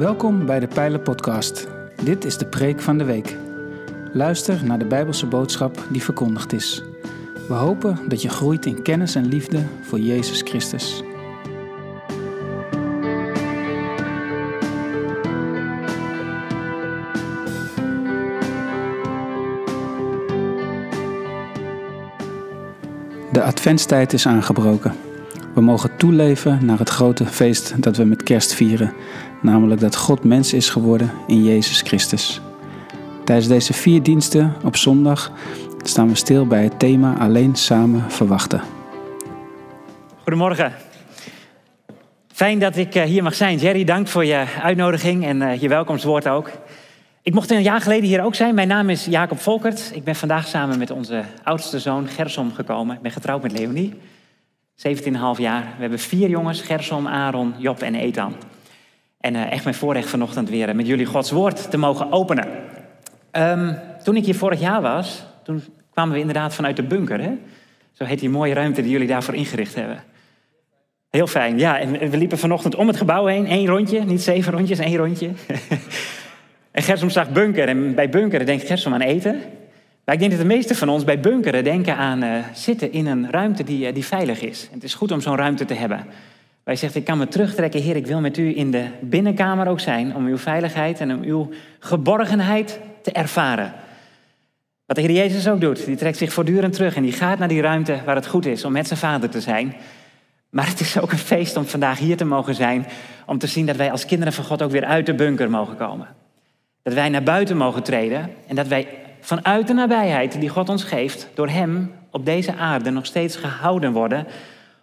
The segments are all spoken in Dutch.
Welkom bij de Pijlen Podcast. Dit is de preek van de week. Luister naar de Bijbelse boodschap die verkondigd is. We hopen dat je groeit in kennis en liefde voor Jezus Christus. De adventstijd is aangebroken. We mogen toeleven naar het grote feest dat we met kerst vieren, namelijk dat God mens is geworden in Jezus Christus. Tijdens deze vier diensten op zondag staan we stil bij het thema alleen samen verwachten. Goedemorgen. Fijn dat ik eh, hier mag zijn. Jerry, dank voor je uitnodiging en eh, je welkomstwoord ook. Ik mocht een jaar geleden hier ook zijn. Mijn naam is Jacob Volkert. Ik ben vandaag samen met onze oudste zoon Gersom gekomen. Ik ben getrouwd met Leonie. 17,5 jaar. We hebben vier jongens, Gersom, Aaron, Job en Ethan. En uh, echt mijn voorrecht vanochtend weer met jullie Gods woord te mogen openen. Um, toen ik hier vorig jaar was, toen kwamen we inderdaad vanuit de bunker. Hè? Zo heet die mooie ruimte die jullie daarvoor ingericht hebben. Heel fijn, ja. En we liepen vanochtend om het gebouw heen. één rondje, niet zeven rondjes, één rondje. en Gersom zag bunker. En bij bunkeren denkt Gersom aan eten. Maar ik denk dat de meesten van ons bij bunkeren denken aan uh, zitten in een ruimte die, uh, die veilig is. Het is goed om zo'n ruimte te hebben. Wij zegt, ik kan me terugtrekken, Heer, ik wil met u in de binnenkamer ook zijn. Om uw veiligheid en om uw geborgenheid te ervaren. Wat de Heer Jezus ook doet. Die trekt zich voortdurend terug en die gaat naar die ruimte waar het goed is om met zijn vader te zijn. Maar het is ook een feest om vandaag hier te mogen zijn. Om te zien dat wij als kinderen van God ook weer uit de bunker mogen komen. Dat wij naar buiten mogen treden en dat wij vanuit de nabijheid die God ons geeft, door Hem op deze aarde nog steeds gehouden worden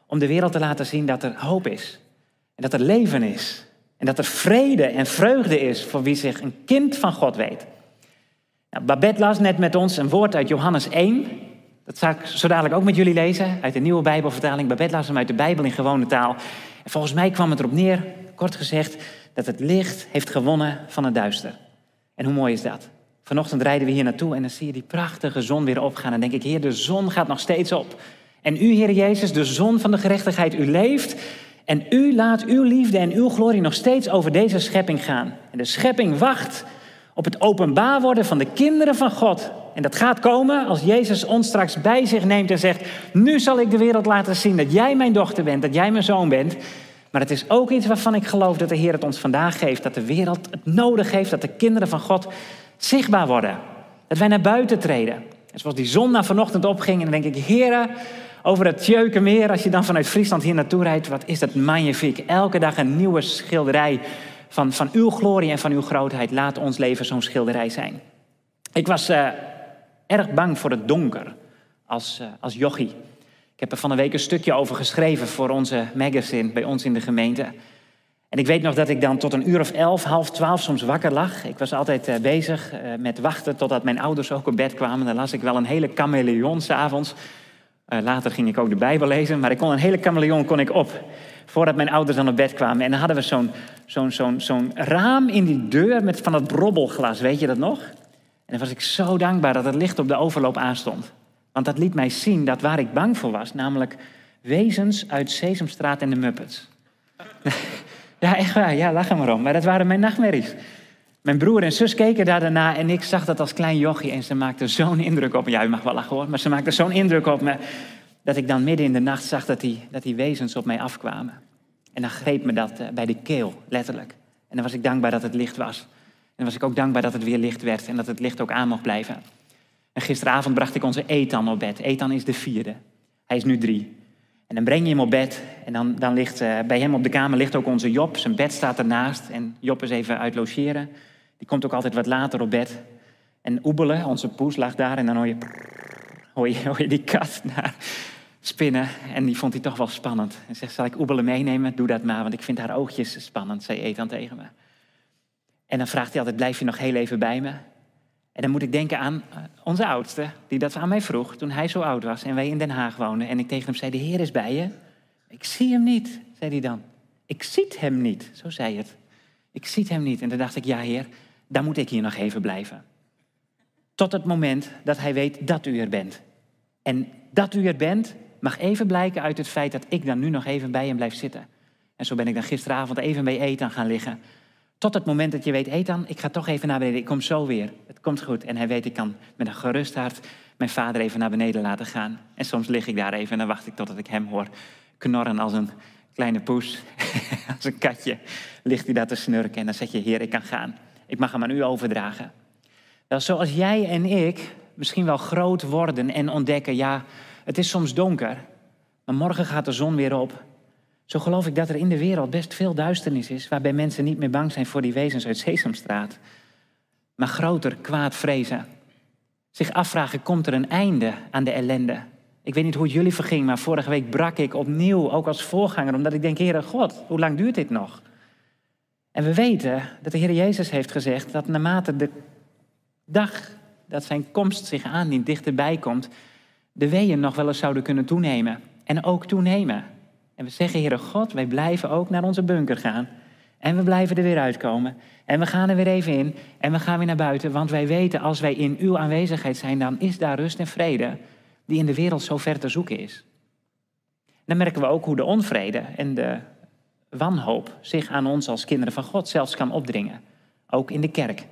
om de wereld te laten zien dat er hoop is. En dat er leven is. En dat er vrede en vreugde is voor wie zich een kind van God weet. Nou, Babette las net met ons een woord uit Johannes 1. Dat zal ik zo dadelijk ook met jullie lezen, uit de nieuwe Bijbelvertaling. Babette las hem uit de Bijbel in gewone taal. En volgens mij kwam het erop neer, kort gezegd, dat het licht heeft gewonnen van het duister. En hoe mooi is dat? Vanochtend rijden we hier naartoe en dan zie je die prachtige zon weer opgaan. En denk ik, Heer, de zon gaat nog steeds op. En u, Heer Jezus, de zon van de gerechtigheid, u leeft. En u laat uw liefde en uw glorie nog steeds over deze schepping gaan. En de schepping wacht op het openbaar worden van de kinderen van God. En dat gaat komen als Jezus ons straks bij zich neemt en zegt: Nu zal ik de wereld laten zien dat jij mijn dochter bent, dat jij mijn zoon bent. Maar het is ook iets waarvan ik geloof dat de Heer het ons vandaag geeft. Dat de wereld het nodig heeft, dat de kinderen van God zichtbaar worden. Dat wij naar buiten treden. En zoals die zon naar vanochtend opging, en dan denk ik, heren, over het Tjeukenmeer, als je dan vanuit Friesland hier naartoe rijdt, wat is dat magnifiek. Elke dag een nieuwe schilderij van, van uw glorie en van uw grootheid. Laat ons leven zo'n schilderij zijn. Ik was uh, erg bang voor het donker als, uh, als jochie. Ik heb er van een week een stukje over geschreven voor onze magazine bij ons in de gemeente. En ik weet nog dat ik dan tot een uur of elf, half twaalf soms wakker lag. Ik was altijd uh, bezig uh, met wachten totdat mijn ouders ook op bed kwamen. Dan las ik wel een hele chameleon s'avonds. Uh, later ging ik ook de Bijbel lezen, maar ik kon een hele chameleon kon ik op. Voordat mijn ouders dan op bed kwamen. En dan hadden we zo'n raam in die deur met van dat brobbelglas, weet je dat nog? En dan was ik zo dankbaar dat het licht op de overloop aanstond. Want dat liet mij zien dat waar ik bang voor was, namelijk wezens uit Sesamstraat en de Muppets. Ja, echt waar. Ja, lach er maar om. Maar dat waren mijn nachtmerries. Mijn broer en zus keken daar daarna en ik zag dat als klein jochie. En ze maakte zo'n indruk op me. Ja, u mag wel lachen hoor. Maar ze maakte zo'n indruk op me. Dat ik dan midden in de nacht zag dat die, dat die wezens op mij afkwamen. En dan greep me dat uh, bij de keel, letterlijk. En dan was ik dankbaar dat het licht was. En dan was ik ook dankbaar dat het weer licht werd. En dat het licht ook aan mocht blijven. En gisteravond bracht ik onze Ethan op bed. Ethan is de vierde. Hij is nu drie. En dan breng je hem op bed en dan, dan ligt uh, bij hem op de kamer ligt ook onze Job. Zijn bed staat ernaast en Job is even uit logeren. Die komt ook altijd wat later op bed. En Oebele, onze poes, lag daar en dan hoor je die kat daar spinnen. En die vond hij toch wel spannend. En zegt, zal ik Oebele meenemen? Doe dat maar, want ik vind haar oogjes spannend, zei Ethan tegen me. En dan vraagt hij altijd, blijf je nog heel even bij me? En dan moet ik denken aan eh, onze oudste, die dat aan mij vroeg toen hij zo oud was en wij in Den Haag woonden. En ik tegen hem zei, de Heer is bij je. Ik zie hem niet, zei hij dan. Ik zie hem niet, zo zei het. Ik zie hem niet. En dan dacht ik, ja Heer, dan moet ik hier nog even blijven. Tot het moment dat hij weet dat u er bent. En dat u er bent mag even blijken uit het feit dat ik dan nu nog even bij hem blijf zitten. En zo ben ik dan gisteravond even bij eten gaan liggen. Tot het moment dat je weet, Ethan, ik ga toch even naar beneden. Ik kom zo weer. Het komt goed. En hij weet, ik kan met een gerust hart mijn vader even naar beneden laten gaan. En soms lig ik daar even en dan wacht ik totdat ik hem hoor knorren als een kleine poes. als een katje ligt hij daar te snurken. En dan zeg je, heer, ik kan gaan. Ik mag hem aan u overdragen. Wel, zoals jij en ik misschien wel groot worden en ontdekken, ja, het is soms donker, maar morgen gaat de zon weer op. Zo geloof ik dat er in de wereld best veel duisternis is, waarbij mensen niet meer bang zijn voor die wezens uit Sesamstraat, maar groter kwaad vrezen. Zich afvragen, komt er een einde aan de ellende? Ik weet niet hoe het jullie verging, maar vorige week brak ik opnieuw, ook als voorganger, omdat ik denk, Heere God, hoe lang duurt dit nog? En we weten dat de Heer Jezus heeft gezegd dat naarmate de dag dat zijn komst zich aandient, dichterbij komt, de weeën nog wel eens zouden kunnen toenemen. En ook toenemen. En we zeggen, Heere God, wij blijven ook naar onze bunker gaan. En we blijven er weer uitkomen. En we gaan er weer even in. En we gaan weer naar buiten. Want wij weten, als wij in uw aanwezigheid zijn, dan is daar rust en vrede die in de wereld zo ver te zoeken is. Dan merken we ook hoe de onvrede en de wanhoop zich aan ons als kinderen van God zelfs kan opdringen. Ook in de kerk.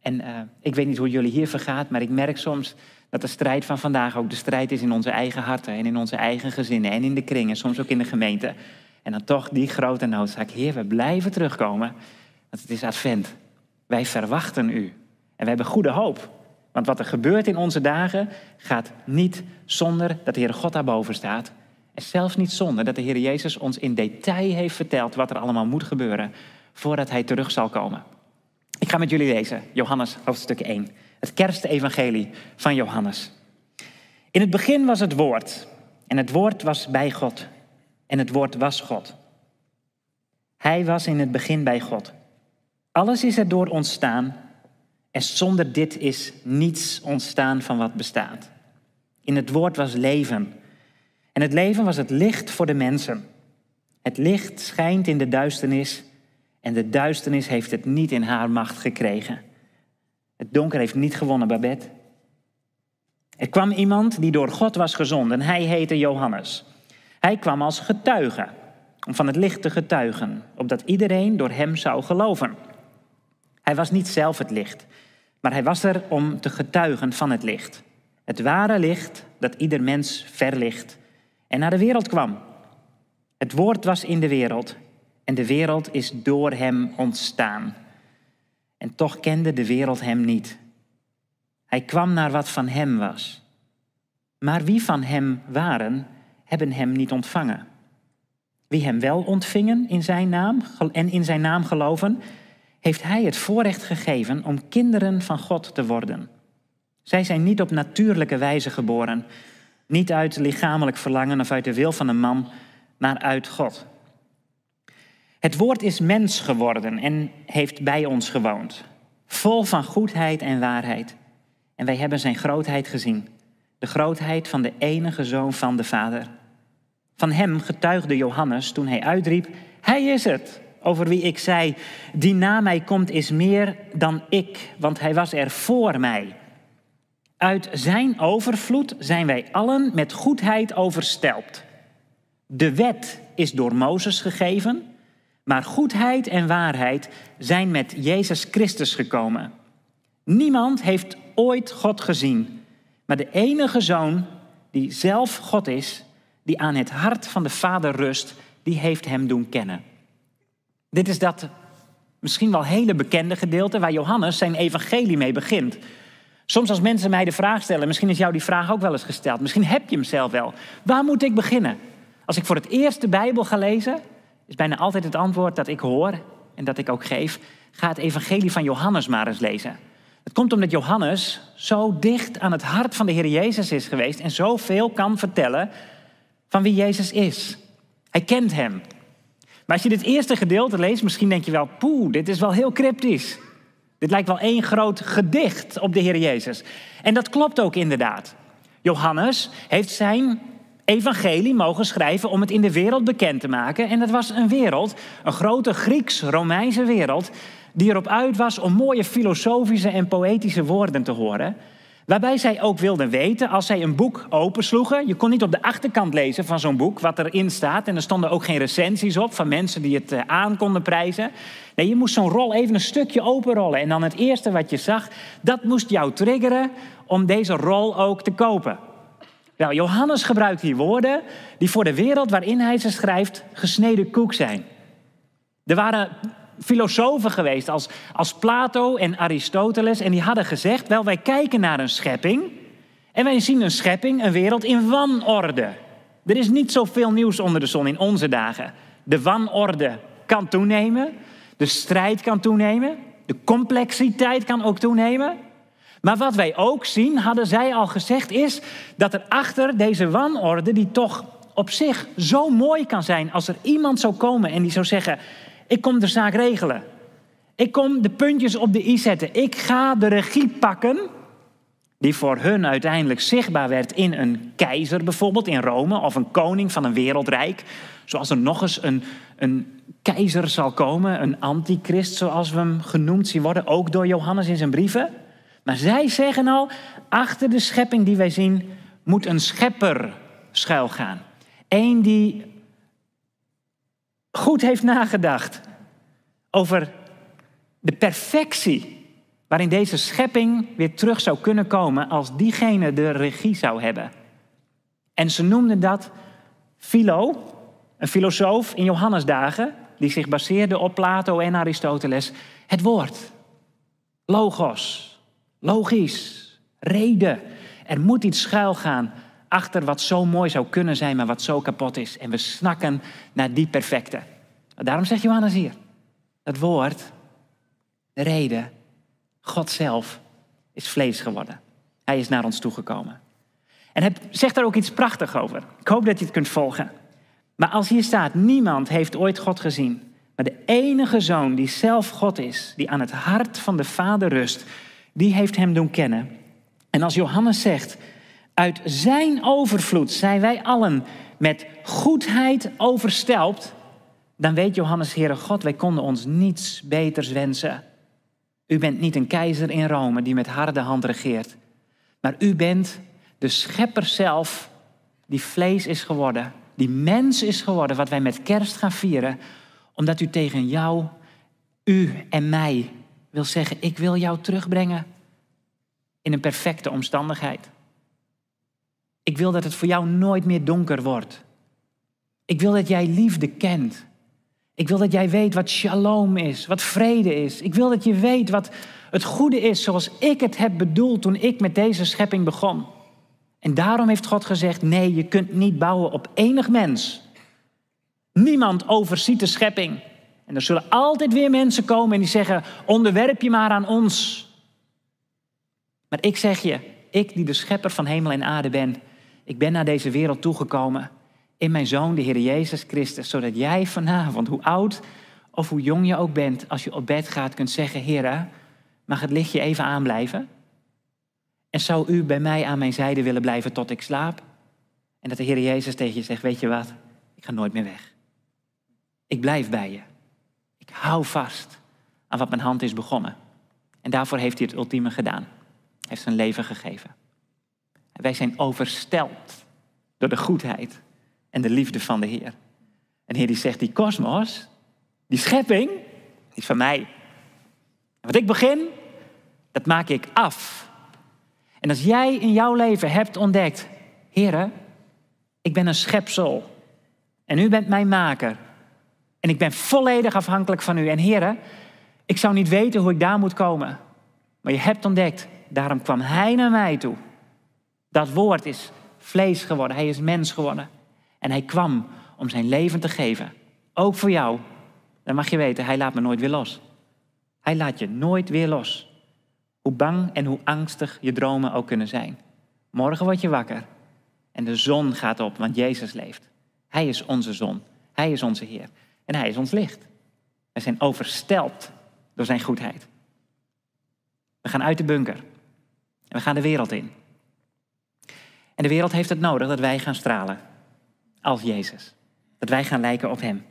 En uh, ik weet niet hoe jullie hier vergaat, maar ik merk soms dat de strijd van vandaag ook de strijd is in onze eigen harten en in onze eigen gezinnen en in de kringen, soms ook in de gemeente. En dan toch die grote noodzaak. Heer, we blijven terugkomen, want het is advent. Wij verwachten u. En we hebben goede hoop. Want wat er gebeurt in onze dagen gaat niet zonder dat de Heer God daarboven staat. En zelfs niet zonder dat de Heer Jezus ons in detail heeft verteld wat er allemaal moet gebeuren voordat Hij terug zal komen. Ik ga met jullie lezen, Johannes hoofdstuk 1. Het kerstevangelie van Johannes. In het begin was het woord. En het woord was bij God. En het woord was God. Hij was in het begin bij God. Alles is erdoor ontstaan. En zonder dit is niets ontstaan van wat bestaat. In het woord was leven. En het leven was het licht voor de mensen. Het licht schijnt in de duisternis en de duisternis heeft het niet in haar macht gekregen. Het donker heeft niet gewonnen, Babette. Er kwam iemand die door God was gezonden. Hij heette Johannes. Hij kwam als getuige, om van het licht te getuigen, opdat iedereen door hem zou geloven. Hij was niet zelf het licht, maar hij was er om te getuigen van het licht. Het ware licht dat ieder mens verlicht en naar de wereld kwam. Het woord was in de wereld en de wereld is door hem ontstaan. En toch kende de wereld hem niet. Hij kwam naar wat van hem was. Maar wie van hem waren, hebben hem niet ontvangen. Wie hem wel ontvingen in zijn naam en in zijn naam geloven, heeft hij het voorrecht gegeven om kinderen van God te worden. Zij zijn niet op natuurlijke wijze geboren, niet uit lichamelijk verlangen of uit de wil van een man, maar uit God. Het woord is mens geworden en heeft bij ons gewoond, vol van goedheid en waarheid. En wij hebben zijn grootheid gezien, de grootheid van de enige zoon van de Vader. Van hem getuigde Johannes toen hij uitriep: Hij is het, over wie ik zei: Die na mij komt is meer dan ik, want hij was er voor mij. Uit zijn overvloed zijn wij allen met goedheid overstelpt. De wet is door Mozes gegeven maar goedheid en waarheid zijn met Jezus Christus gekomen. Niemand heeft ooit God gezien, maar de enige zoon die zelf God is, die aan het hart van de Vader rust, die heeft hem doen kennen. Dit is dat misschien wel hele bekende gedeelte waar Johannes zijn evangelie mee begint. Soms als mensen mij de vraag stellen, misschien is jou die vraag ook wel eens gesteld, misschien heb je hem zelf wel. Waar moet ik beginnen? Als ik voor het eerst de Bijbel ga lezen, is bijna altijd het antwoord dat ik hoor en dat ik ook geef. Ga het evangelie van Johannes maar eens lezen. Het komt omdat Johannes zo dicht aan het hart van de Heer Jezus is geweest en zoveel kan vertellen van wie Jezus is. Hij kent hem. Maar als je dit eerste gedeelte leest, misschien denk je wel, poeh, dit is wel heel cryptisch. Dit lijkt wel één groot gedicht op de Heer Jezus. En dat klopt ook inderdaad. Johannes heeft zijn evangelie mogen schrijven om het in de wereld bekend te maken. En dat was een wereld, een grote Grieks-Romeinse wereld, die erop uit was om mooie filosofische en poëtische woorden te horen. Waarbij zij ook wilden weten, als zij een boek opensloegen, je kon niet op de achterkant lezen van zo'n boek wat erin staat. En er stonden ook geen recensies op van mensen die het eh, aan konden prijzen. Nee, je moest zo'n rol even een stukje openrollen. En dan het eerste wat je zag, dat moest jou triggeren om deze rol ook te kopen. Nou, Johannes gebruikt hier woorden die voor de wereld waarin hij ze schrijft gesneden koek zijn. Er waren filosofen geweest als, als Plato en Aristoteles. En die hadden gezegd, wel wij kijken naar een schepping. En wij zien een schepping, een wereld in wanorde. Er is niet zoveel nieuws onder de zon in onze dagen. De wanorde kan toenemen. De strijd kan toenemen. De complexiteit kan ook toenemen. Maar wat wij ook zien, hadden zij al gezegd, is dat er achter deze wanorde, die toch op zich zo mooi kan zijn, als er iemand zou komen en die zou zeggen: ik kom de zaak regelen. Ik kom de puntjes op de i zetten. Ik ga de regie pakken. Die voor hun uiteindelijk zichtbaar werd in een keizer bijvoorbeeld in Rome. Of een koning van een wereldrijk. Zoals er nog eens een, een keizer zal komen. Een antichrist zoals we hem genoemd zien worden. Ook door Johannes in zijn brieven. Maar zij zeggen al, achter de schepping die wij zien moet een schepper schuilgaan. Eén die goed heeft nagedacht over de perfectie waarin deze schepping weer terug zou kunnen komen als diegene de regie zou hebben. En ze noemden dat Philo, een filosoof in Johannesdagen, die zich baseerde op Plato en Aristoteles, het woord. Logos, logisch, reden. Er moet iets schuilgaan achter wat zo mooi zou kunnen zijn, maar wat zo kapot is. En we snakken naar die perfecte. Daarom zegt Johannes hier, het woord, de reden, God zelf is vlees geworden. Hij is naar ons toegekomen. En hij zegt daar ook iets prachtigs over. Ik hoop dat je het kunt volgen. Maar als hier staat, niemand heeft ooit God gezien. Maar de enige zoon die zelf God is, die aan het hart van de Vader rust, die heeft hem doen kennen. En als Johannes zegt, uit zijn overvloed zijn wij allen met goedheid overstelpt, dan weet Johannes, Heere God, wij konden ons niets beters wensen. U bent niet een keizer in Rome die met harde hand regeert, maar u bent de schepper zelf die vlees is geworden, die mens is geworden, wat wij met kerst gaan vieren, omdat u tegen jou, u en mij wil zeggen, ik wil jou terugbrengen in een perfecte omstandigheid. Ik wil dat het voor jou nooit meer donker wordt. Ik wil dat jij liefde kent. Ik wil dat jij weet wat shalom is, wat vrede is. Ik wil dat je weet wat het goede is zoals ik het heb bedoeld toen ik met deze schepping begon. En daarom heeft God gezegd, nee, je kunt niet bouwen op enig mens. Niemand overziet de schepping. En er zullen altijd weer mensen komen en die zeggen: onderwerp je maar aan ons. Maar ik zeg je, ik die de schepper van hemel en aarde ben, ik ben naar deze wereld toegekomen in mijn zoon, de Heer Jezus Christus, zodat jij vanavond, hoe oud of hoe jong je ook bent, als je op bed gaat, kunt zeggen: Heer, mag het lichtje even aanblijven? En zou u bij mij aan mijn zijde willen blijven tot ik slaap? En dat de Heer Jezus tegen je zegt: Weet je wat? Ik ga nooit meer weg. Ik blijf bij je. Ik hou vast aan wat mijn hand is begonnen. En daarvoor heeft hij het ultieme gedaan. Hij heeft zijn leven gegeven. En wij zijn oversteld door de goedheid en de liefde van de Heer. En Heer die zegt, die kosmos, die schepping, is van mij. Wat ik begin, dat maak ik af. En als jij in jouw leven hebt ontdekt, Heer, ik ben een schepsel. En u bent mijn maker. En ik ben volledig afhankelijk van u. En heren, ik zou niet weten hoe ik daar moet komen. Maar je hebt ontdekt, daarom kwam hij naar mij toe. Dat woord is vlees geworden, hij is mens geworden. En hij kwam om zijn leven te geven. Ook voor jou. Dan mag je weten, hij laat me nooit weer los. Hij laat je nooit weer los. Hoe bang en hoe angstig je dromen ook kunnen zijn. Morgen word je wakker en de zon gaat op, want Jezus leeft. Hij is onze zon. Hij is onze Heer. En hij is ons licht. We zijn overstelpt door zijn goedheid. We gaan uit de bunker. En we gaan de wereld in. En de wereld heeft het nodig dat wij gaan stralen als Jezus. Dat wij gaan lijken op Hem.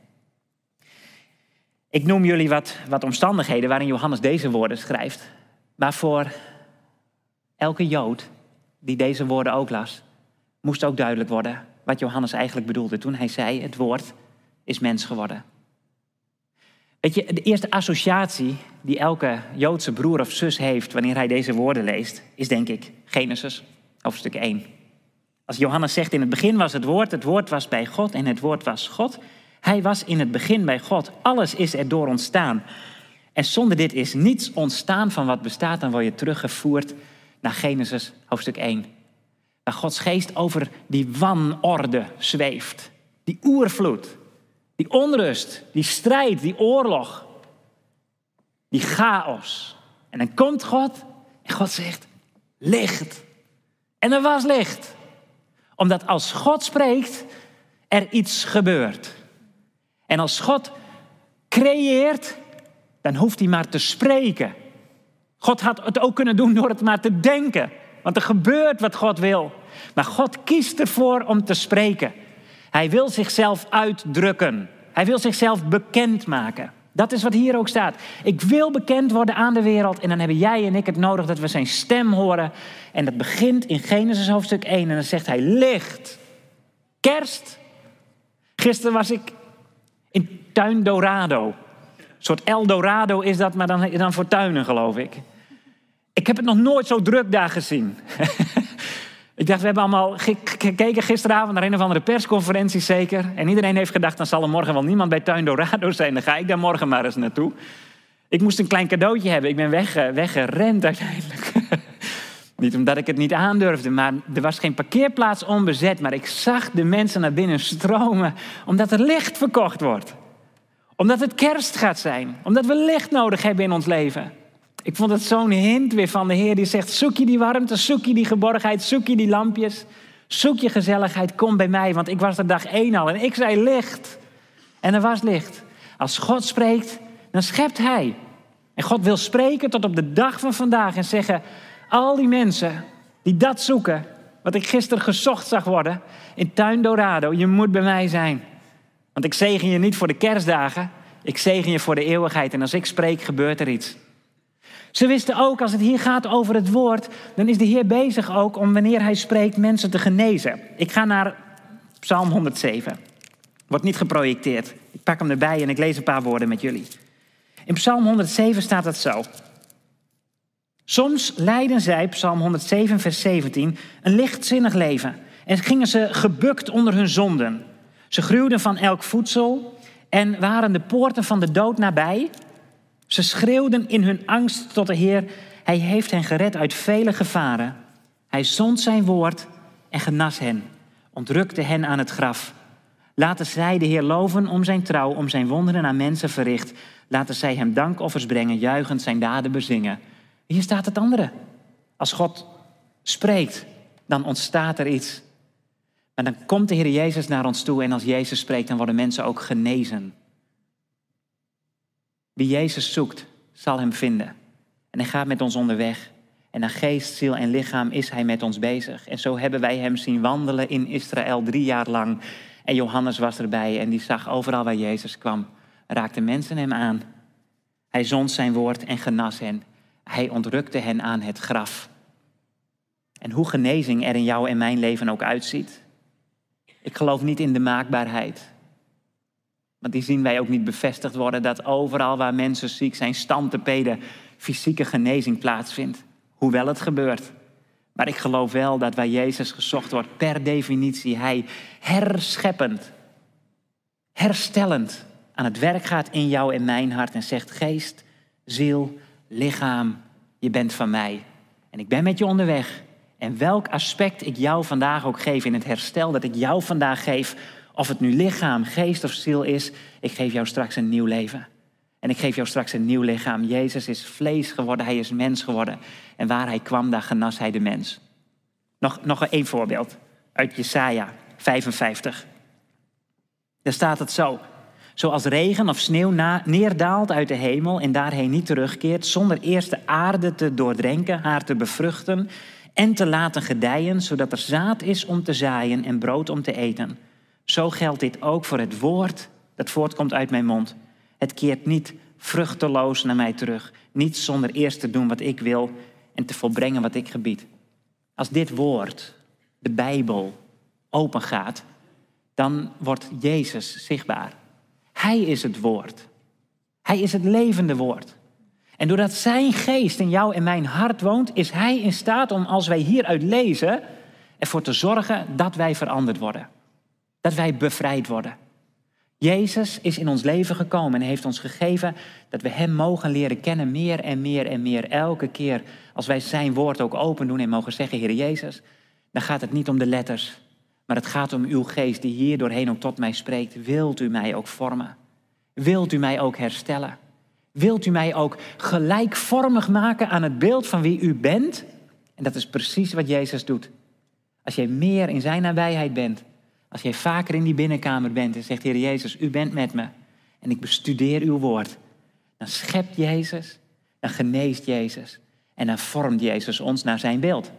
Ik noem jullie wat, wat omstandigheden waarin Johannes deze woorden schrijft. Waarvoor elke Jood die deze woorden ook las, moest ook duidelijk worden wat Johannes eigenlijk bedoelde toen hij zei: Het woord is mens geworden. Weet je, de eerste associatie die elke Joodse broer of zus heeft wanneer hij deze woorden leest, is denk ik Genesis, hoofdstuk 1. Als Johannes zegt, in het begin was het woord, het woord was bij God en het woord was God. Hij was in het begin bij God. Alles is er door ontstaan. En zonder dit is niets ontstaan van wat bestaat. Dan word je teruggevoerd naar Genesis hoofdstuk 1. Waar Gods geest over die wanorde zweeft. Die oervloed. Die onrust. Die strijd. Die oorlog. Die chaos. En dan komt God en God zegt, licht. En er was licht. Omdat als God spreekt, er iets gebeurt. En als God creëert, dan hoeft hij maar te spreken. God had het ook kunnen doen door het maar te denken. Want er gebeurt wat God wil. Maar God kiest ervoor om te spreken. Hij wil zichzelf uitdrukken. Hij wil zichzelf bekendmaken. Dat is wat hier ook staat. Ik wil bekend worden aan de wereld. En dan hebben jij en ik het nodig dat we zijn stem horen. En dat begint in Genesis hoofdstuk 1. En dan zegt hij licht. Kerst. Gisteren was ik in Tuin Dorado. Een soort Eldorado is dat, maar dan, dan voor tuinen, geloof ik. Ik heb het nog nooit zo druk daar gezien. ik dacht, we hebben allemaal gekeken gisteravond naar een of andere persconferentie zeker. En iedereen heeft gedacht, dan zal er morgen wel niemand bij Tuin Dorado zijn. Dan ga ik daar morgen maar eens naartoe. Ik moest een klein cadeautje hebben. Ik ben weg, weggerend uiteindelijk. niet omdat ik het niet aandurfde, maar er was geen parkeerplaats onbezet. Maar ik zag de mensen naar binnen stromen, omdat er licht verkocht wordt. Omdat het kerst gaat zijn. Omdat we licht nodig hebben in ons leven. Ik vond het zo'n hint weer van de Heer die zegt: zoek je die warmte, zoek je die geborgenheid, zoek je die lampjes, zoek je gezelligheid, kom bij mij. Want ik was er dag één al en ik zei licht. En er was licht. Als God spreekt, dan schept Hij. En God wil spreken tot op de dag van vandaag en zeggen: al die mensen die dat zoeken, wat ik gisteren gezocht zag worden in Tuin Dorado, je moet bij mij zijn. Want ik zegen je niet voor de kerstdagen, ik zegen je voor de eeuwigheid. En als ik spreek, gebeurt er iets. Ze wisten ook, als het hier gaat over het woord, dan is de Heer bezig ook om wanneer Hij spreekt mensen te genezen. Ik ga naar Psalm 107. Wordt niet geprojecteerd. Ik pak hem erbij en ik lees een paar woorden met jullie. In Psalm 107 staat het zo. Soms leidden zij, Psalm 107, vers 17, een lichtzinnig leven en gingen ze gebukt onder hun zonden. Ze gruwden van elk voedsel en waren de poorten van de dood nabij. Ze schreeuwden in hun angst tot de Heer. Hij heeft hen gered uit vele gevaren. Hij zond zijn woord en genas hen, ontrukte hen aan het graf. Laten zij de Heer loven om zijn trouw, om zijn wonderen aan mensen verricht. Laten zij hem dankoffers brengen, juichend zijn daden bezingen. Hier staat het andere. Als God spreekt, dan ontstaat er iets. Maar dan komt de Heer Jezus naar ons toe en als Jezus spreekt, dan worden mensen ook genezen. Wie Jezus zoekt, zal hem vinden. En hij gaat met ons onderweg. En naar geest, ziel en lichaam is hij met ons bezig. En zo hebben wij hem zien wandelen in Israël drie jaar lang. En Johannes was erbij en die zag overal waar Jezus kwam. Raakten mensen hem aan. Hij zond zijn woord en genas hen. Hij ontrukte hen aan het graf. En hoe genezing er in jou en mijn leven ook uitziet. Ik geloof niet in de maakbaarheid. Want die zien wij ook niet bevestigd worden dat overal waar mensen ziek zijn, standtepeden, fysieke genezing plaatsvindt. Hoewel het gebeurt. Maar ik geloof wel dat waar Jezus gezocht wordt, per definitie hij herscheppend, herstellend aan het werk gaat in jou en mijn hart en zegt geest, ziel, lichaam, je bent van mij. En ik ben met je onderweg. En welk aspect ik jou vandaag ook geef in het herstel dat ik jou vandaag geef, of het nu lichaam, geest of ziel is, ik geef jou straks een nieuw leven. En ik geef jou straks een nieuw lichaam. Jezus is vlees geworden, hij is mens geworden. En waar hij kwam, daar genas hij de mens. Nog, nog een voorbeeld uit Jesaja 55. Daar staat het zo. Zoals regen of sneeuw neerdaalt uit de hemel en daarheen niet terugkeert, zonder eerst de aarde te doordrenken, haar te bevruchten en te laten gedijen, zodat er zaad is om te zaaien en brood om te eten. Zo geldt dit ook voor het woord dat voortkomt uit mijn mond. Het keert niet vruchteloos naar mij terug, niet zonder eerst te doen wat ik wil en te volbrengen wat ik gebied. Als dit woord, de Bijbel, open gaat, dan wordt Jezus zichtbaar. Hij is het woord. Hij is het levende woord. En doordat zijn geest in jou en mijn hart woont, is hij in staat om, als wij hieruit lezen, ervoor te zorgen dat wij veranderd worden. Dat wij bevrijd worden. Jezus is in ons leven gekomen en heeft ons gegeven dat we Hem mogen leren kennen meer en meer en meer. Elke keer als wij Zijn woord ook open doen en mogen zeggen, Heer Jezus, dan gaat het niet om de letters, maar het gaat om uw geest die hier doorheen ook tot mij spreekt. Wilt u mij ook vormen? Wilt u mij ook herstellen? Wilt u mij ook gelijkvormig maken aan het beeld van wie u bent? En dat is precies wat Jezus doet. Als jij meer in zijn nabijheid bent, als jij vaker in die binnenkamer bent en zegt, Heer Jezus, u bent met me en ik bestudeer uw woord, dan schept Jezus, dan geneest Jezus en dan vormt Jezus ons naar zijn beeld.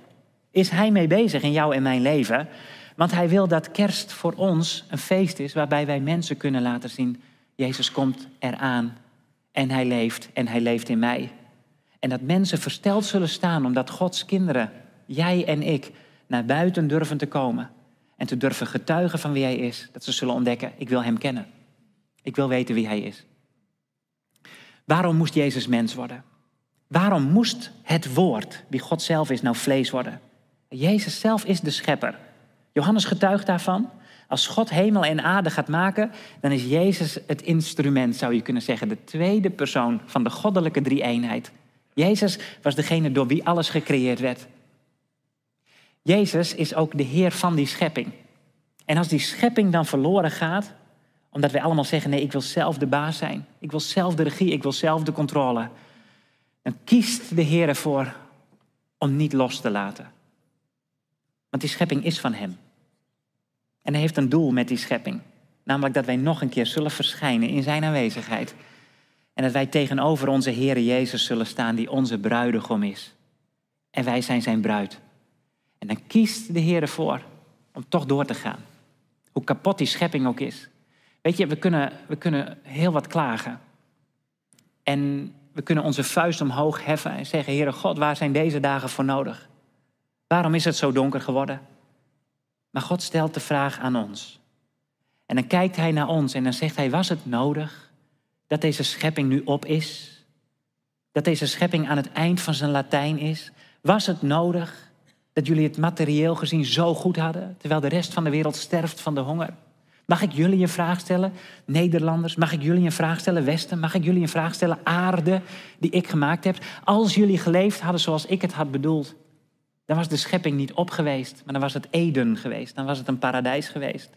Is Hij mee bezig in jou en mijn leven? Want Hij wil dat kerst voor ons een feest is waarbij wij mensen kunnen laten zien, Jezus komt eraan en Hij leeft en Hij leeft in mij. En dat mensen versteld zullen staan omdat Gods kinderen, jij en ik, naar buiten durven te komen en te durven getuigen van wie Hij is. Dat ze zullen ontdekken, ik wil Hem kennen. Ik wil weten wie Hij is. Waarom moest Jezus mens worden? Waarom moest het woord, die God zelf is, nou vlees worden? Jezus zelf is de schepper. Johannes getuigt daarvan. Als God hemel en aarde gaat maken, dan is Jezus het instrument, zou je kunnen zeggen, de tweede persoon van de goddelijke drie-eenheid. Jezus was degene door wie alles gecreëerd werd. Jezus is ook de Heer van die schepping. En als die schepping dan verloren gaat, omdat wij allemaal zeggen: nee, ik wil zelf de baas zijn, ik wil zelf de regie, ik wil zelf de controle, dan kiest de Heer ervoor om niet los te laten. Want die schepping is van Hem. En Hij heeft een doel met die schepping, namelijk dat wij nog een keer zullen verschijnen in Zijn aanwezigheid. En dat wij tegenover onze Heer Jezus zullen staan, die onze bruidegom is. En wij zijn Zijn bruid. En dan kiest de Heer ervoor om toch door te gaan. Hoe kapot die schepping ook is. Weet je, we kunnen, we kunnen heel wat klagen. En we kunnen onze vuist omhoog heffen en zeggen: Heere God, waar zijn deze dagen voor nodig? Waarom is het zo donker geworden? Maar God stelt de vraag aan ons. En dan kijkt Hij naar ons en dan zegt Hij: Was het nodig dat deze schepping nu op is? Dat deze schepping aan het eind van zijn Latijn is? Was het nodig dat jullie het materieel gezien zo goed hadden, terwijl de rest van de wereld sterft van de honger? Mag ik jullie een vraag stellen, Nederlanders? Mag ik jullie een vraag stellen, Westen? Mag ik jullie een vraag stellen, aarde die ik gemaakt heb? Als jullie geleefd hadden zoals ik het had bedoeld, dan was de schepping niet op geweest, maar dan was het Eden geweest, dan was het een paradijs geweest.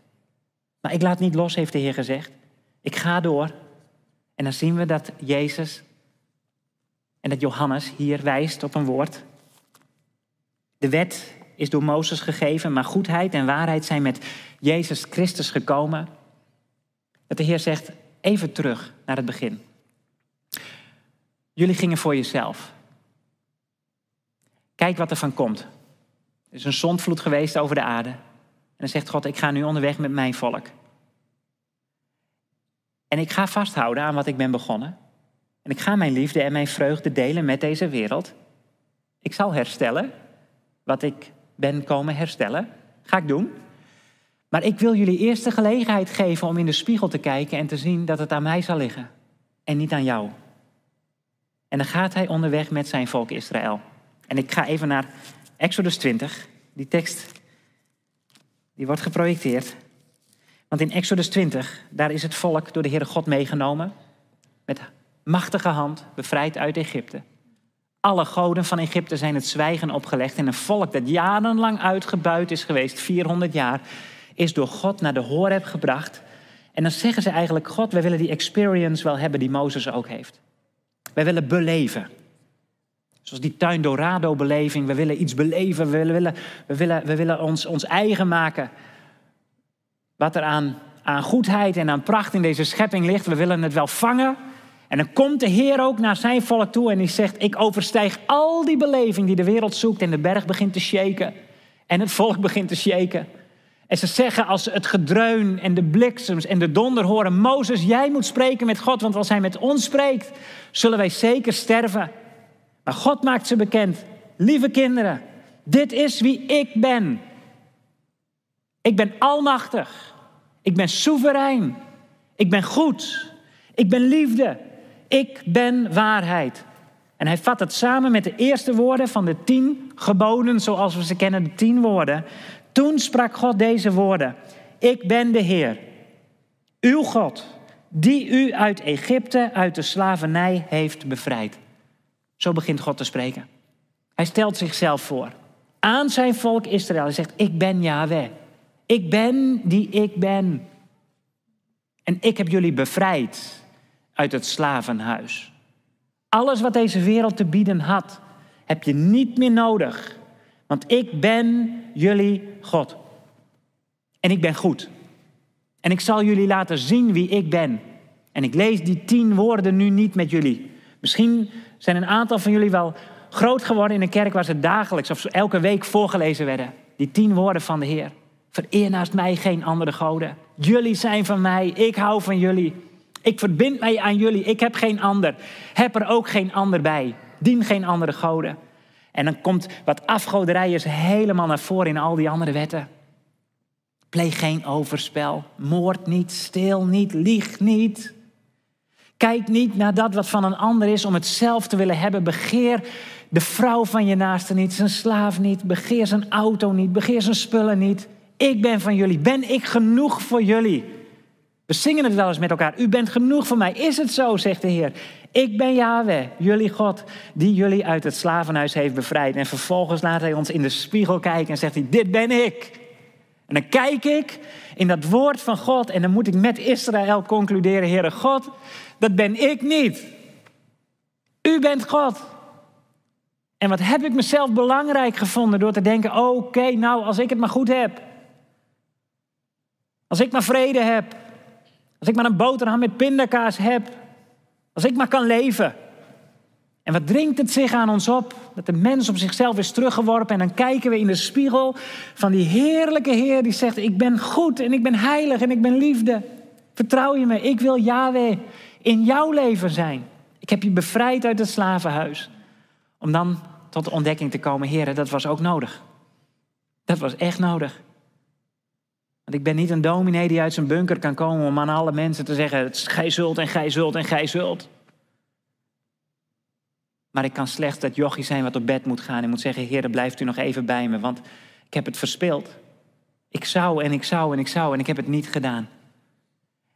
Maar ik laat niet los, heeft de Heer gezegd. Ik ga door. En dan zien we dat Jezus en dat Johannes hier wijst op een woord de wet is door Mozes gegeven, maar goedheid en waarheid zijn met Jezus Christus gekomen. Dat de Heer zegt, even terug naar het begin. Jullie gingen voor jezelf. Kijk wat er van komt. Er is een zondvloed geweest over de aarde. En dan zegt God, ik ga nu onderweg met mijn volk. En ik ga vasthouden aan wat ik ben begonnen. En ik ga mijn liefde en mijn vreugde delen met deze wereld. Ik zal herstellen wat ik ben komen herstellen. Ga ik doen. Maar ik wil jullie eerst de gelegenheid geven om in de spiegel te kijken en te zien dat het aan mij zal liggen en niet aan jou. En dan gaat hij onderweg met zijn volk Israël. En ik ga even naar Exodus 20. Die tekst die wordt geprojecteerd. Want in Exodus 20, daar is het volk door de Heere God meegenomen. Met machtige hand, bevrijd uit Egypte. Alle goden van Egypte zijn het zwijgen opgelegd. En een volk dat jarenlang uitgebuit is geweest, 400 jaar, is door God naar de Horeb gebracht. En dan zeggen ze eigenlijk, God, wij willen die experience wel hebben die Mozes ook heeft. Wij willen beleven. Zoals die tuin Dorado beleving. We willen iets beleven. We willen, we willen, we willen ons, ons eigen maken. Wat er aan, aan goedheid en aan pracht in deze schepping ligt. We willen het wel vangen. En dan komt de Heer ook naar zijn volk toe en die zegt: Ik overstijg al die beleving die de wereld zoekt. En de berg begint te shaken. En het volk begint te shaken. En ze zeggen als ze het gedreun en de bliksems en de donder horen: Mozes, jij moet spreken met God, want als hij met ons spreekt, zullen wij zeker sterven. Maar God maakt ze bekend. Lieve kinderen, dit is wie ik ben. Ik ben almachtig. Ik ben soeverein. Ik ben goed. Ik ben liefde. Ik ben waarheid. En hij vat het samen met de eerste woorden van de tien geboden, zoals we ze kennen, de tien woorden. Toen sprak God deze woorden. Ik ben de Heer, uw God, die u uit Egypte, uit de slavernij heeft bevrijd. Zo begint God te spreken. Hij stelt zichzelf voor aan zijn volk Israël. Hij zegt, ik ben Yahweh. Ik ben die ik ben. En ik heb jullie bevrijd uit het slavenhuis. Alles wat deze wereld te bieden had, heb je niet meer nodig. Want ik ben jullie God. En ik ben goed. En ik zal jullie laten zien wie ik ben. En ik lees die tien woorden nu niet met jullie. Misschien zijn een aantal van jullie wel groot geworden in een kerk waar ze dagelijks of elke week voorgelezen werden. Die tien woorden van de Heer. Vereer naast mij geen andere goden. Jullie zijn van mij, ik hou van jullie. Ik verbind mij aan jullie, ik heb geen ander. Heb er ook geen ander bij. Dien geen andere goden. En dan komt wat afgoderij is helemaal naar voren in al die andere wetten. Pleeg geen overspel, moord niet, steel niet, lieg niet. Kijk niet naar dat wat van een ander is om het zelf te willen hebben. Begeer de vrouw van je naaste niet, zijn slaaf niet. Begeer zijn auto niet, begeer zijn spullen niet. Ik ben van jullie. Ben ik genoeg voor jullie? We zingen het wel eens met elkaar. U bent genoeg voor mij. Is het zo, zegt de Heer. Ik ben Yahweh, jullie God, die jullie uit het slavenhuis heeft bevrijd. En vervolgens laat hij ons in de spiegel kijken en zegt hij, dit ben ik. En dan kijk ik in dat woord van God en dan moet ik met Israël concluderen, Heere God, dat ben ik niet. U bent God. En wat heb ik mezelf belangrijk gevonden door te denken, oké, nou als ik het maar goed heb. Als ik maar vrede heb. Als ik maar een boterham met pindakaas heb. Als ik maar kan leven. En wat dringt het zich aan ons op? Dat de mens op zichzelf is teruggeworpen. En dan kijken we in de spiegel van die heerlijke Heer die zegt: Ik ben goed en ik ben heilig en ik ben liefde. Vertrouw je me, ik wil Yahweh in jouw leven zijn. Ik heb je bevrijd uit het slavenhuis. Om dan tot de ontdekking te komen, Heer, dat was ook nodig. Dat was echt nodig. Want ik ben niet een dominee die uit zijn bunker kan komen om aan alle mensen te zeggen: gij zult en gij zult en gij zult. Maar ik kan slechts dat jochie zijn wat op bed moet gaan en moet zeggen: Heer, blijft u nog even bij me, want ik heb het verspeeld. Ik zou en ik zou en ik zou en ik heb het niet gedaan.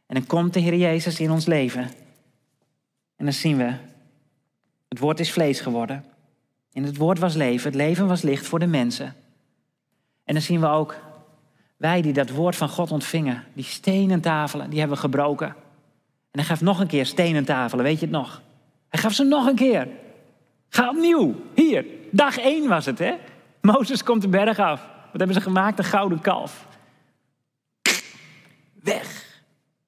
En dan komt de Heer Jezus in ons leven. En dan zien we, het woord is vlees geworden. En het woord was leven, het leven was licht voor de mensen. En dan zien we ook, wij die dat woord van God ontvingen, die stenen tafelen, die hebben gebroken. En hij gaf nog een keer stenen tafelen, weet je het nog? Hij gaf ze nog een keer. Ga opnieuw. Hier, dag één was het, hè? Mozes komt de berg af. Wat hebben ze gemaakt? Een gouden kalf. Weg.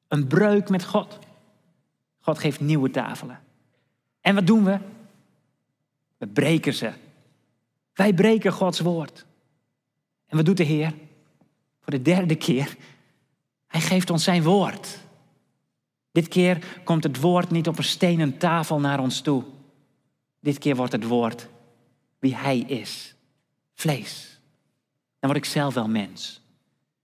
Een breuk met God. God geeft nieuwe tafelen. En wat doen we? We breken ze. Wij breken Gods woord. En wat doet de Heer? Voor de derde keer. Hij geeft ons zijn woord. Dit keer komt het woord niet op een stenen tafel naar ons toe. Dit keer wordt het woord wie Hij is. Vlees. Dan word ik zelf wel mens.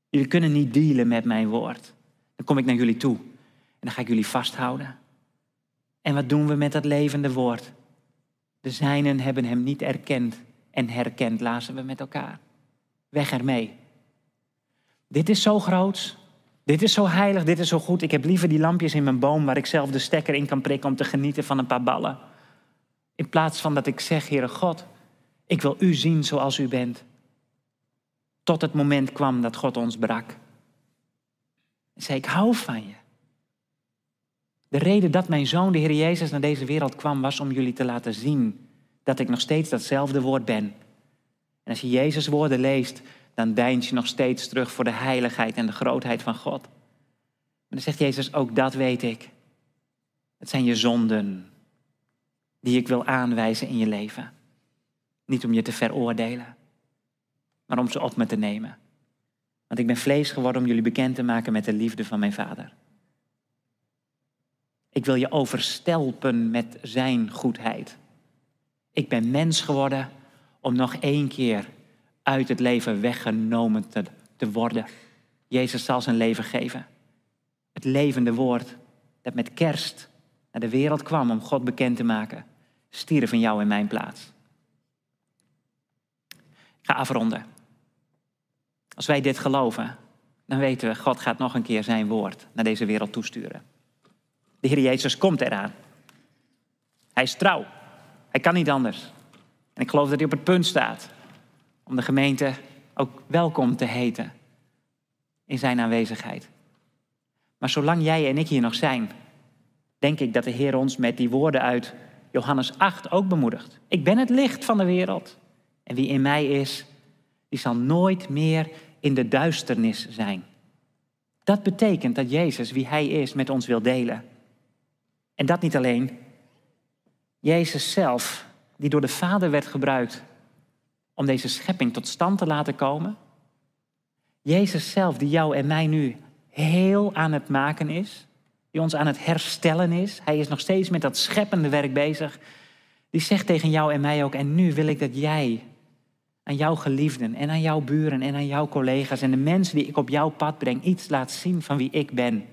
Jullie kunnen niet dealen met mijn woord. Dan kom ik naar jullie toe. En dan ga ik jullie vasthouden. En wat doen we met dat levende woord? De zijnen hebben hem niet erkend en herkend, lazen we met elkaar. Weg ermee. Dit is zo groot. Dit is zo heilig, dit is zo goed. Ik heb liever die lampjes in mijn boom waar ik zelf de stekker in kan prikken om te genieten van een paar ballen. In plaats van dat ik zeg, Heere God, ik wil u zien zoals u bent. Tot het moment kwam dat God ons brak. En zei, ik hou van je. De reden dat mijn zoon, de Heer Jezus, naar deze wereld kwam, was om jullie te laten zien dat ik nog steeds datzelfde woord ben. En als je Jezus woorden leest, dan deins je nog steeds terug voor de heiligheid en de grootheid van God. Maar dan zegt Jezus, ook dat weet ik. Het zijn je zonden die ik wil aanwijzen in je leven. Niet om je te veroordelen, maar om ze op me te nemen. Want ik ben vlees geworden om jullie bekend te maken met de liefde van mijn Vader. Ik wil je overstelpen met zijn goedheid. Ik ben mens geworden om nog één keer uit het leven weggenomen te, te worden. Jezus zal zijn leven geven. Het levende woord dat met kerst naar de wereld kwam om God bekend te maken, stierf in jou in mijn plaats. Ik ga afronden. Als wij dit geloven, dan weten we, God gaat nog een keer zijn woord naar deze wereld toesturen. De Heer Jezus komt eraan. Hij is trouw. Hij kan niet anders. En ik geloof dat hij op het punt staat om de gemeente ook welkom te heten in zijn aanwezigheid. Maar zolang jij en ik hier nog zijn, denk ik dat de Heer ons met die woorden uit Johannes 8 ook bemoedigt. Ik ben het licht van de wereld. En wie in mij is, die zal nooit meer in de duisternis zijn. Dat betekent dat Jezus, wie Hij is, met ons wil delen. En dat niet alleen. Jezus zelf, die door de Vader werd gebruikt om deze schepping tot stand te laten komen. Jezus zelf, die jou en mij nu heel aan het maken is, die ons aan het herstellen is. Hij is nog steeds met dat scheppende werk bezig. Die zegt tegen jou en mij ook, en nu wil ik dat jij aan jouw geliefden en aan jouw buren en aan jouw collega's en de mensen die ik op jouw pad breng iets laat zien van wie ik ben.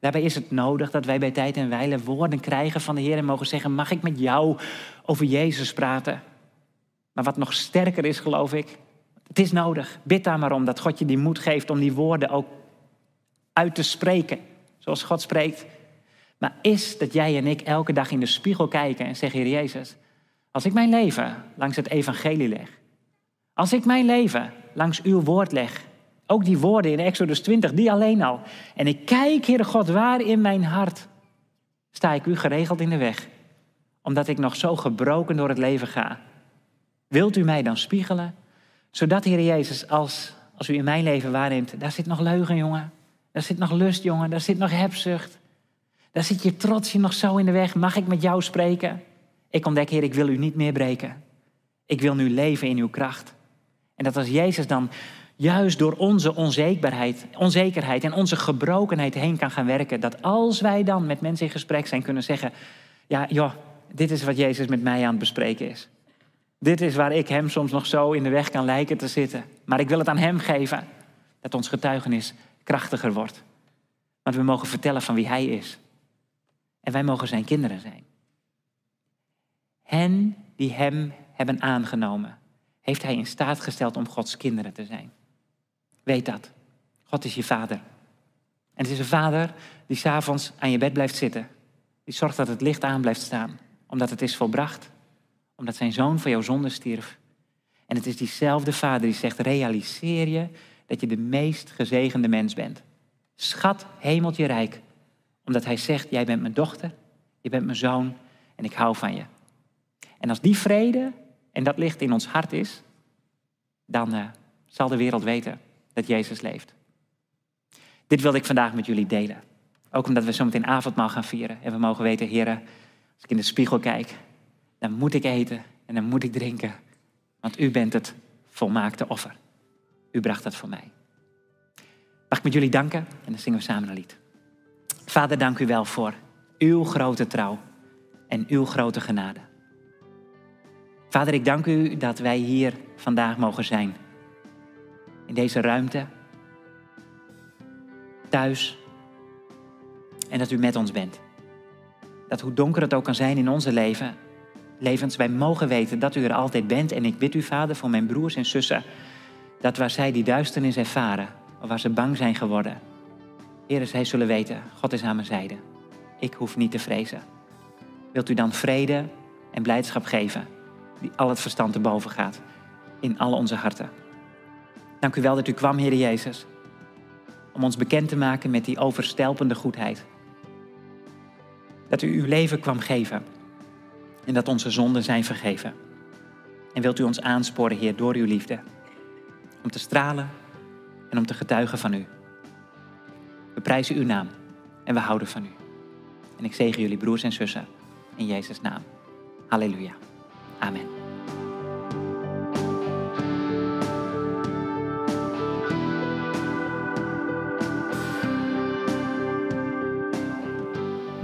Daarbij is het nodig dat wij bij tijd en wijle woorden krijgen van de Heer en mogen zeggen: Mag ik met jou over Jezus praten? Maar wat nog sterker is, geloof ik, het is nodig. Bid daar maar om dat God je die moed geeft om die woorden ook uit te spreken, zoals God spreekt. Maar is dat jij en ik elke dag in de spiegel kijken en zeggen: Heer Jezus, als ik mijn leven langs het evangelie leg, als ik mijn leven langs uw woord leg, ook die woorden in Exodus 20, die alleen al, en ik kijk, Heere God, waar in mijn hart sta ik u geregeld in de weg, omdat ik nog zo gebroken door het leven ga. Wilt u mij dan spiegelen, zodat, Heer Jezus, als, als u in mijn leven waarneemt, daar zit nog leugen, jongen, daar zit nog lust, jongen, daar zit nog hebzucht, daar zit je trots je nog zo in de weg, mag ik met jou spreken? Ik ontdek, Heer, ik wil u niet meer breken. Ik wil nu leven in uw kracht. En dat als Jezus dan juist door onze onzekerheid, onzekerheid en onze gebrokenheid heen kan gaan werken, dat als wij dan met mensen in gesprek zijn, kunnen zeggen: Ja, joh, dit is wat Jezus met mij aan het bespreken is. Dit is waar ik hem soms nog zo in de weg kan lijken te zitten. Maar ik wil het aan hem geven. Dat ons getuigenis krachtiger wordt. Want we mogen vertellen van wie hij is. En wij mogen zijn kinderen zijn. Hen die hem hebben aangenomen, heeft hij in staat gesteld om Gods kinderen te zijn. Weet dat. God is je vader. En het is een vader die s'avonds aan je bed blijft zitten. Die zorgt dat het licht aan blijft staan. Omdat het is volbracht. Omdat zijn zoon voor jouw zonde stierf. En het is diezelfde vader die zegt, realiseer je dat je de meest gezegende mens bent. Schat hemeltje rijk. Omdat hij zegt, jij bent mijn dochter, je bent mijn zoon en ik hou van je. En als die vrede en dat licht in ons hart is, dan uh, zal de wereld weten dat Jezus leeft. Dit wilde ik vandaag met jullie delen. Ook omdat we zometeen avondmaal gaan vieren. En we mogen weten, heren, als ik in de spiegel kijk, dan moet ik eten en dan moet ik drinken. Want u bent het volmaakte offer. U bracht dat voor mij. Mag ik met jullie danken en dan zingen we samen een lied. Vader, dank u wel voor uw grote trouw en uw grote genade. Vader, ik dank u dat wij hier vandaag mogen zijn. In deze ruimte. Thuis. En dat u met ons bent. Dat hoe donker het ook kan zijn in onze leven, levens, wij mogen weten dat u er altijd bent. En ik bid u, Vader, voor mijn broers en zussen, dat waar zij die duisternis ervaren, of waar ze bang zijn geworden, Heer, zij zullen weten, God is aan mijn zijde. Ik hoef niet te vrezen. Wilt u dan vrede en blijdschap geven? die al het verstand te boven gaat in alle onze harten. Dank u wel dat u kwam, Heer Jezus, om ons bekend te maken met die overstelpende goedheid. Dat u uw leven kwam geven en dat onze zonden zijn vergeven. En wilt u ons aansporen, Heer, door uw liefde, om te stralen en om te getuigen van u. We prijzen uw naam en we houden van u. En ik zegen jullie broers en zussen in Jezus' naam. Halleluja. Amen.